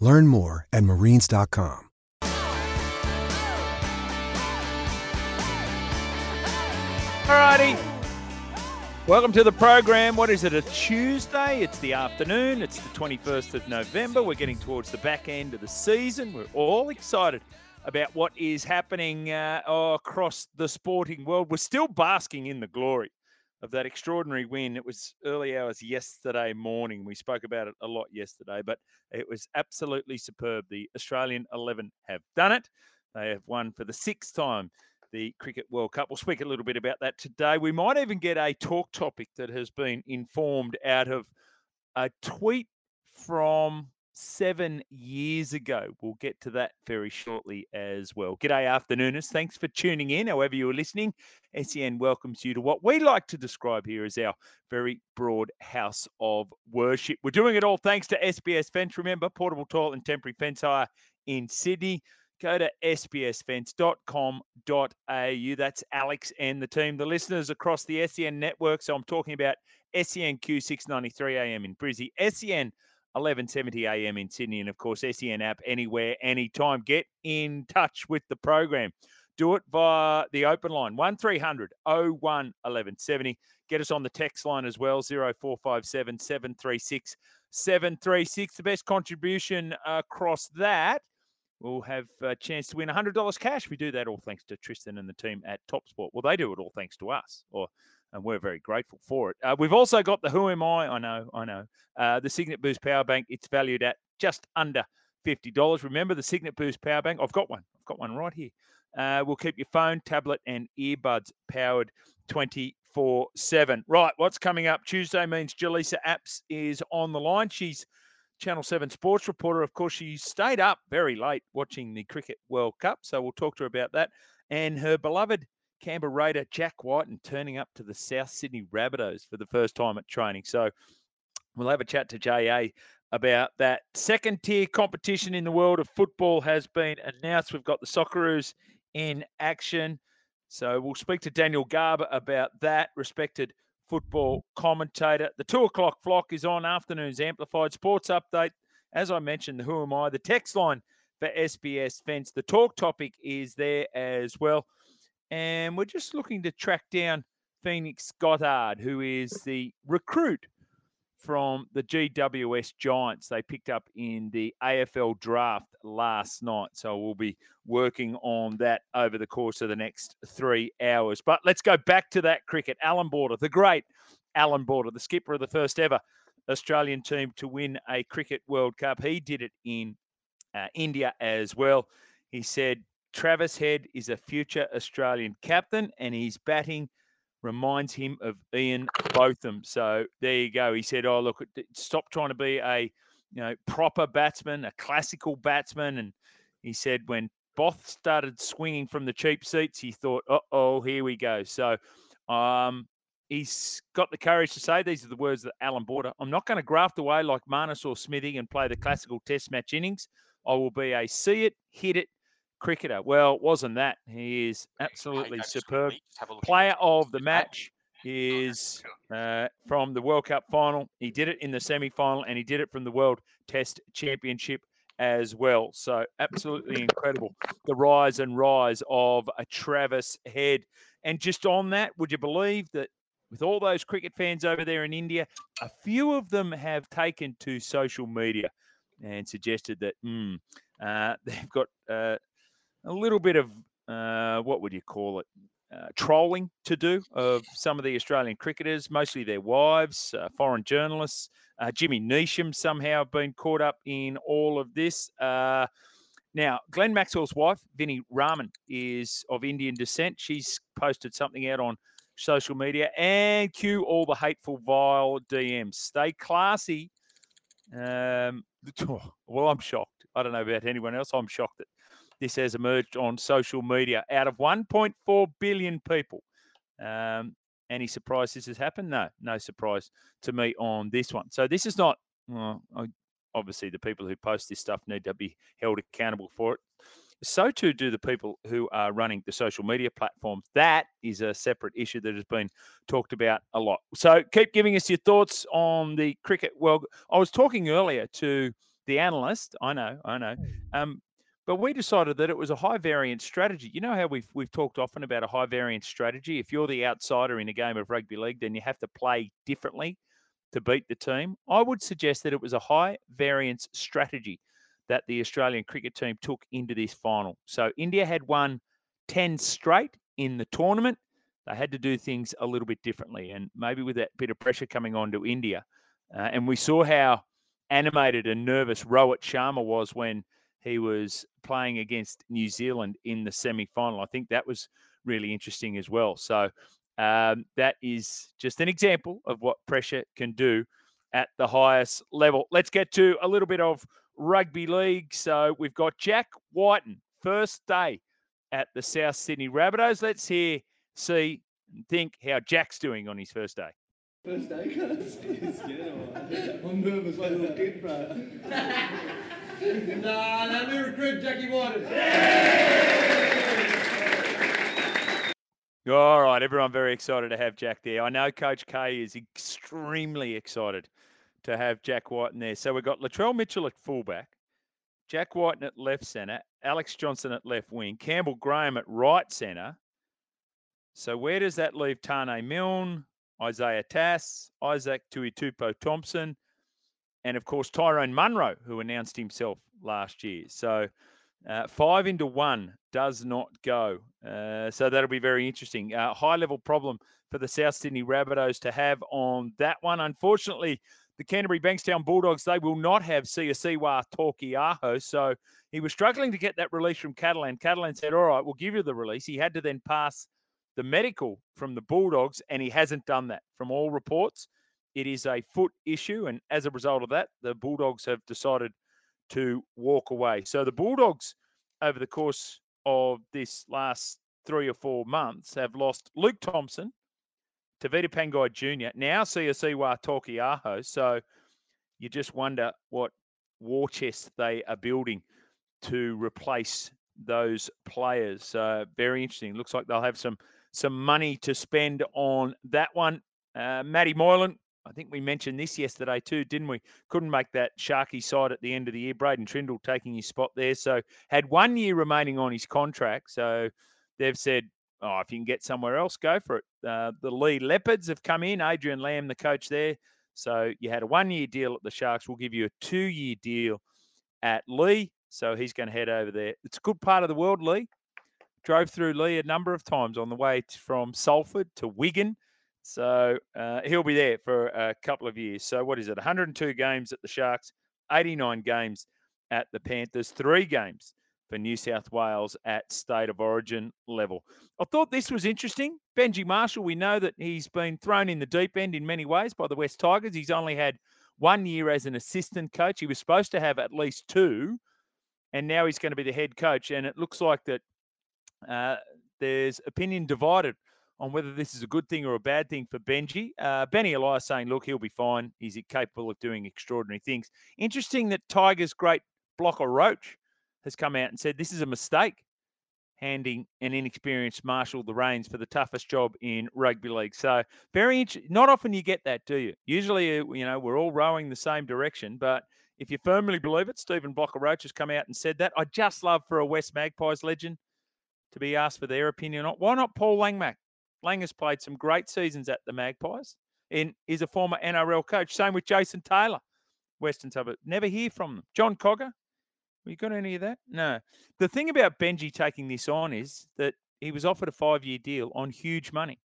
Learn more at marines.com. Alrighty. Welcome to the program. What is it? A Tuesday? It's the afternoon. It's the 21st of November. We're getting towards the back end of the season. We're all excited about what is happening uh, across the sporting world. We're still basking in the glory of that extraordinary win. It was early hours yesterday morning. We spoke about it a lot yesterday, but it was absolutely superb. The Australian 11 have done it. They have won for the sixth time the Cricket World Cup. We'll speak a little bit about that today. We might even get a talk topic that has been informed out of a tweet from seven years ago. We'll get to that very shortly as well. G'day, afternooners. Thanks for tuning in, however you are listening. SEN welcomes you to what we like to describe here as our very broad house of worship. We're doing it all thanks to SBS Fence. Remember, portable toilet and temporary fence hire in Sydney go to sbsfence.com.au. That's Alex and the team, the listeners across the SEN network. So I'm talking about SENQ 693 AM in Brizzy, SEN 1170 AM in Sydney, and of course, SEN app anywhere, anytime. Get in touch with the program. Do it via the open line 1300 01 1170. Get us on the text line as well 0457 736 736. The best contribution across that will have a chance to win $100 cash. We do that all thanks to Tristan and the team at Top Sport. Well, they do it all thanks to us, or and we're very grateful for it. Uh, we've also got the Who Am I? I know, I know. Uh, the Cygnett Boost Power Bank. It's valued at just under fifty dollars. Remember the Cygnett Boost Power Bank? I've got one. I've got one right here. Uh, we'll keep your phone, tablet, and earbuds powered 24 7. Right, what's coming up? Tuesday means Jaleesa Apps is on the line. She's Channel 7 sports reporter. Of course, she stayed up very late watching the Cricket World Cup. So we'll talk to her about that. And her beloved Canberra Raider, Jack Wighton and turning up to the South Sydney Rabbitohs for the first time at training. So we'll have a chat to JA about that. Second tier competition in the world of football has been announced. We've got the Socceroos in action. So we'll speak to Daniel Garb about that, respected football commentator. The two o'clock flock is on afternoons amplified sports update. As I mentioned, the who am I? The text line for SBS Fence. The talk topic is there as well. And we're just looking to track down Phoenix Goddard, who is the recruit from the GWS Giants they picked up in the AFL draft last night. So we'll be working on that over the course of the next three hours. But let's go back to that cricket. Allan Border, the great Allan Border, the skipper of the first ever Australian team to win a Cricket World Cup. He did it in uh, India as well. He said, Travis Head is a future Australian captain and his batting reminds him of Ian Botham. So there you go. He said, "Oh look, stop trying to be a you know proper batsman, a classical batsman." And he said when Both started swinging from the cheap seats, he thought, "Uh oh, here we go." So um, he's got the courage to say these are the words of Allan Border. I'm not going to graft away like Marnus or Smithy and play the classical Test match innings. I will be a see it, hit it, cricketer. Well, wasn't that? He is absolutely superb. Player of the match is uh, from the World Cup final. He did it in the semi final and he did it from the World Test Championship as well. So, absolutely incredible. The rise and rise of a Travis Head. And just on that, would you believe that with all those cricket fans over there in India, a few of them have taken to social media and suggested that, mm, Uh, they've got uh, a little bit of uh, what would you call it? Uh, trolling to do of some of the Australian cricketers, mostly their wives, uh, foreign journalists. Uh, Jimmy Neesham somehow been caught up in all of this. Uh, now, Glenn Maxwell's wife, Vini Raman, is of Indian descent. She's posted something out on social media and cue all the hateful, vile DMs. Stay classy. Um, well, I'm shocked. I don't know about anyone else. I'm shocked that this has emerged on social media. Out of 1.4 billion people, um, any surprise this has happened? No, no surprise to me on this one. So this is not. Well, obviously, the people who post this stuff need to be held accountable for it. So too do the people who are running the social media platforms. That is a separate issue that has been talked about a lot. So keep giving us your thoughts on the cricket. Well, I was talking earlier to the analyst. I know, I know. Um, but we decided that it was a high variance strategy. You know how we've we've talked often about a high variance strategy. If you're the outsider in a game of rugby league, then you have to play differently to beat the team. I would suggest that it was a high variance strategy that the Australian cricket team took into this final. So India had won 10 straight in the tournament. They had to do things a little bit differently. And maybe with that bit of pressure coming on to India. Uh, and we saw how animated and nervous Rohit Sharma was when he was playing against New Zealand in the semi final. I think that was really interesting as well. So um, that is just an example of what pressure can do at the highest level. Let's get to a little bit of rugby league. So we've got Jack Wighton, first day at the South Sydney Rabbitohs. Let's hear, see, and think how Jack's doing on his first day. First day, cuz? I'm nervous like a little kid, bro. nah, let me recruit Jackie Wighton. All right, everyone very excited to have Jack there. I know Coach K is extremely excited to have Jack Wighton there. So we've got Latrell Mitchell at fullback, Jack Wighton at left centre, Alex Johnson at left wing, Campbell Graham at right centre. So where does that leave Taane Milne, Isaiah Tass, Isaac Tuitupo Thompson, and of course Tyrone Munro, who announced himself last year. So uh, five into one does not go. Uh, so that'll be very interesting. Uh, high level problem for the South Sydney Rabbitohs to have on that one. Unfortunately, the Canterbury Bankstown Bulldogs, they will not have Siosiua Taukei'aho. So he was struggling to get that release from Catalan. Catalan said, All right, we'll give you the release. He had to then pass the medical from the Bulldogs, and he hasn't done that. From all reports, it is a foot issue. And as a result of that, the Bulldogs have decided to walk away. So the Bulldogs, over the course of this last three or four months, have lost Luke Thompson, Tevita Pangai Jr., now Siosiua Taukei'aho. So you just wonder what war chest they are building to replace those players. Uh, very interesting. Looks like they'll have some some money to spend on that one. Uh, Matty Moylan, I think we mentioned this yesterday too, didn't we? Couldn't make that Sharky side at the end of the year. Braydon Trindall taking his spot there. So had one year remaining on his contract. So they've said, oh, if you can get somewhere else, go for it. Uh, the Leigh Leopards have come in. Adrian Lam, the coach there. So you had a one year deal at the Sharks. We'll give you a two year deal at Leigh. So he's going to head over there. It's a good part of the world, Leigh. Drove through Leigh a number of times on the way from Salford to Wigan. So uh, he'll be there for a couple of years. So what is it? 102 games at the Sharks, 89 games at the Panthers, three games for New South Wales at state of origin level. I thought this was interesting. Benji Marshall, we know that he's been thrown in the deep end in many ways by the West Tigers. He's only had one year as an assistant coach. He was supposed to have at least two, and now he's going to be the head coach. And it looks like that uh, there's opinion divided on whether this is a good thing or a bad thing for Benji. Uh, Benny Elias saying, look, he'll be fine. He's capable of doing extraordinary things. Interesting that Tigers' great blocker Roach has come out and said this is a mistake, handing an inexperienced Marshall the reins for the toughest job in rugby league. So very interesting. Not often you get that, do you? Usually, uh, you know, we're all rowing the same direction, but if you firmly believe it, Stephen Blocker Roach has come out and said that. I just love for a West Magpies legend to be asked for their opinion. Why not Paul Langmack? Lang has played some great seasons at the Magpies and is a former NRL coach. Same with Jason Taylor, Western Suburb. Never hear from them. John Cogger, You got any of that? No. The thing about Benji taking this on is that he was offered a five year deal on huge money.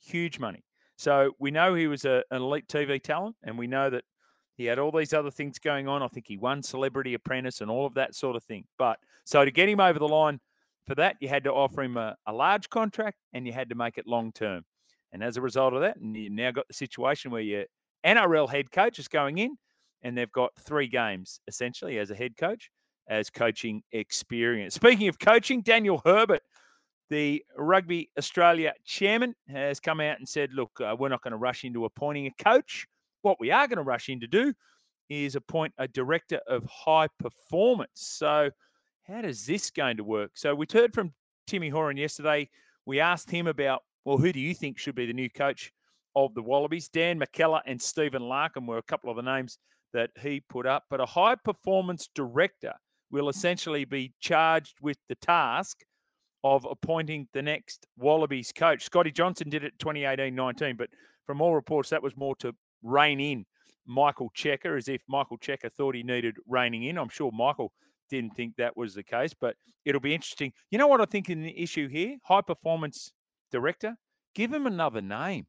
Huge money. So we know he was a, an elite TV talent, and we know that he had all these other things going on. I think he won Celebrity Apprentice and all of that sort of thing. But so to get him over the line for that, you had to offer him a, a large contract and you had to make it long term. And as a result of that, you now got the situation where your NRL head coach is going in and they've got three games essentially as a head coach as coaching experience. Speaking of coaching, Daniel Herbert, the Rugby Australia chairman, has come out and said, look, uh, we're not going to rush into appointing a coach. What we are going to rush in to do is appoint a director of high performance. So, how does this going to work? So, we heard from Timmy Horan yesterday. We asked him about, well, who do you think should be the new coach of the Wallabies? Dan McKellar and Stephen Larkham were a couple of the names that he put up. But a high performance director will essentially be charged with the task of appointing the next Wallabies coach. Scotty Johnson did it 2018 19, but from all reports, that was more to rein in Michael Cheika, as if Michael Cheika thought he needed reining in. I'm sure Michael didn't think that was the case, but it'll be interesting. You know what I think in the issue here? High performance director, give him another name.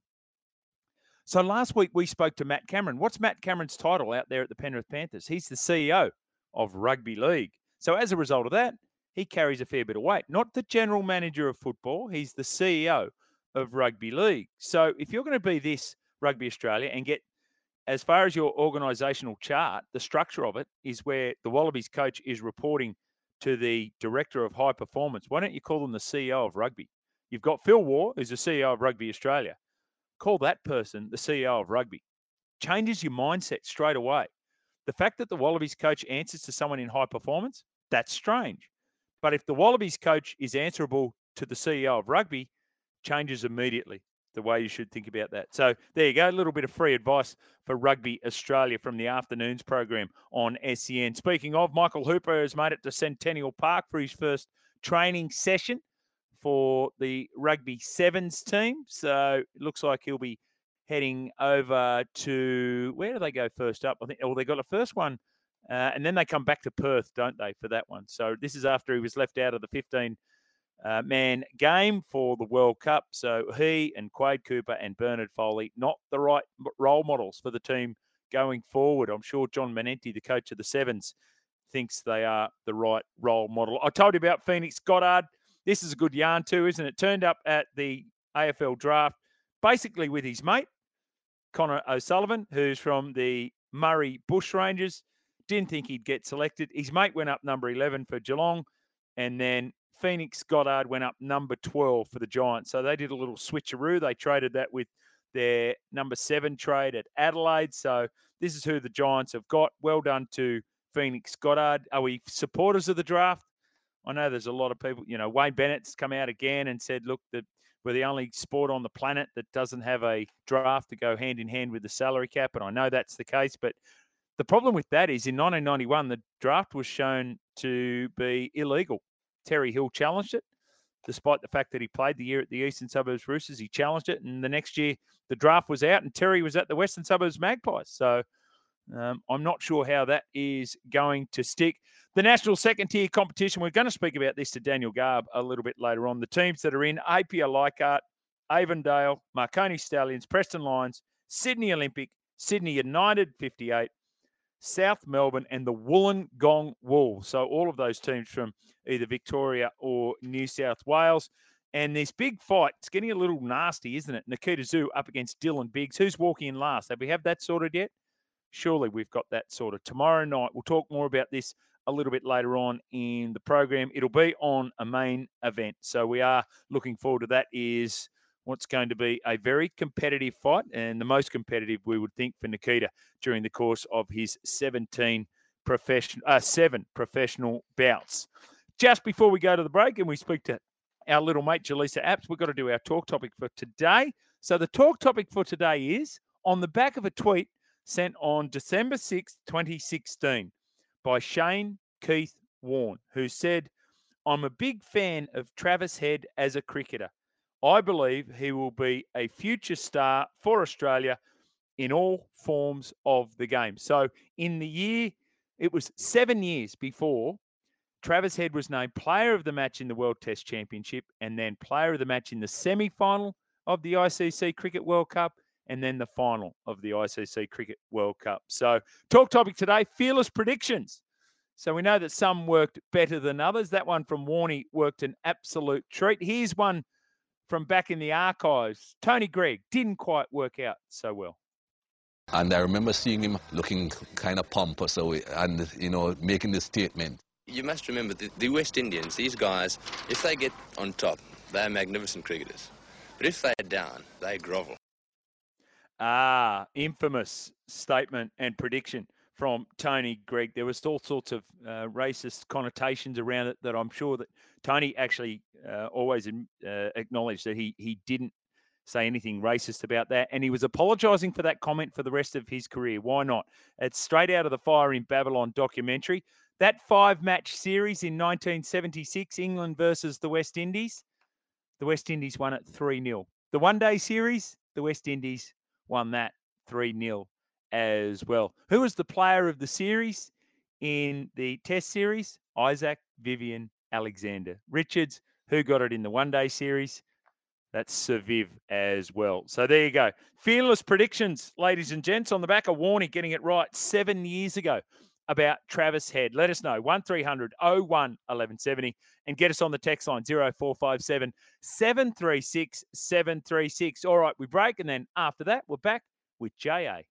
So last week we spoke to Matt Cameron. What's Matt Cameron's title out there at the Penrith Panthers? He's the CEO of Rugby League. So as a result of that, he carries a fair bit of weight. Not the general manager of football, he's the CEO of Rugby League. So if you're going to be this Rugby Australia and get as far as your organisational chart, the structure of it is where the Wallabies coach is reporting to the director of high performance. Why don't you call them the CEO of rugby? You've got Phil Waugh, who's the CEO of Rugby Australia. Call that person the CEO of rugby. Changes your mindset straight away. The fact that the Wallabies coach answers to someone in high performance, that's strange. But if the Wallabies coach is answerable to the CEO of rugby, changes immediately the way you should think about that. So there you go, a little bit of free advice for Rugby Australia from the afternoons program on SEN. Speaking of, Michael Hooper has made it to Centennial Park for his first training session for the Rugby Sevens team. So it looks like he'll be heading over to where do they go first up? I think, well, they got the first one. Uh, and then they come back to Perth, don't they, for that one? So this is after he was left out of the 15 uh, man game for the World Cup. So he and Quade Cooper and Bernard Foley, not the right role models for the team going forward. I'm sure John Manenti, the coach of the Sevens, thinks they are the right role model. I told you about Phoenix Goddard. This is a good yarn too, isn't it? Turned up at the AFL draft basically with his mate, Connor O'Sullivan, who's from the Murray Bushrangers. Didn't think he'd get selected. His mate went up number 11 for Geelong. And then Phoenix Goddard went up number 12 for the Giants. So they did a little switcheroo. They traded that with their number seven trade at Adelaide. So this is who the Giants have got. Well done to Phoenix Goddard. Are we supporters of the draft? I know there's a lot of people, you know, Wayne Bennett's come out again and said, look, that we're the only sport on the planet that doesn't have a draft to go hand in hand with the salary cap. And I know that's the case. But the problem with that is in 1991, the draft was shown to be illegal Terry Hill challenged it, despite the fact that he played the year at the Eastern Suburbs Roosters. He challenged it, and the next year the draft was out, and Terry was at the Western Suburbs Magpies. So um, I'm not sure how that is going to stick. The national second tier competition, we're going to speak about this to Daniel Garb a little bit later on. The teams that are in APIA Leichhardt, Avondale, Marconi Stallions, Preston Lions, Sydney Olympic, Sydney United 58, South Melbourne, and the Wollongong Wolves. So all of those teams from either Victoria or New South Wales. And this big fight, it's getting a little nasty, isn't it? Nikita Tszyu up against Dylan Biggs. Who's walking in last? Have we have that sorted yet? Surely we've got that sorted. Tomorrow night, we'll talk more about this a little bit later on in the program. It'll be on a main event. So we are looking forward to that. Is what's going to be a very competitive fight and the most competitive we would think for Nikita during the course of his 17 professional uh, seven professional bouts. Just before we go to the break and we speak to our little mate Jaleesa Apps, we've got to do our talk topic for today. So the talk topic for today is on the back of a tweet sent on December 6th, 2016 by Shane Keith Warne, who said, I'm a big fan of Travis Head as a cricketer. I believe he will be a future star for Australia in all forms of the game. So, in the year it was seven years before Travis Head was named player of the match in the World Test Championship and then player of the match in the semi final of the ICC Cricket World Cup and then the final of the ICC Cricket World Cup. So, talk topic today fearless predictions. So, we know that some worked better than others. That one from Warney worked an absolute treat. Here's one from back in the archives. Tony Greig didn't quite work out so well. And I remember seeing him looking kind of pompous and, you know, making this statement. You must remember the, the West Indians, these guys, if they get on top, they're magnificent cricketers. But if they're down, they grovel. Ah, infamous statement and prediction from Tony Greig. There was all sorts of uh, racist connotations around it that I'm sure that Tony actually uh, always uh, acknowledged that he he didn't say anything racist about that, and he was apologising for that comment for the rest of his career. Why not? It's straight out of the Fire in Babylon documentary. That five match series in 1976, England versus the West Indies, the West Indies won it 3 0. The one day series, the West Indies won that 3 0 as well. Who was the player of the series in the Test series? Isaac Vivian Alexander. Richards, who got it in the one day series? That's Sir Viv as well. So there you go. Fearless predictions, ladies and gents, on the back of Warney getting it right seven years ago about Travis Head. Let us know 1300 01 1170 and get us on the text line 0457 736 736. All right, we break and then after that, we're back with JA.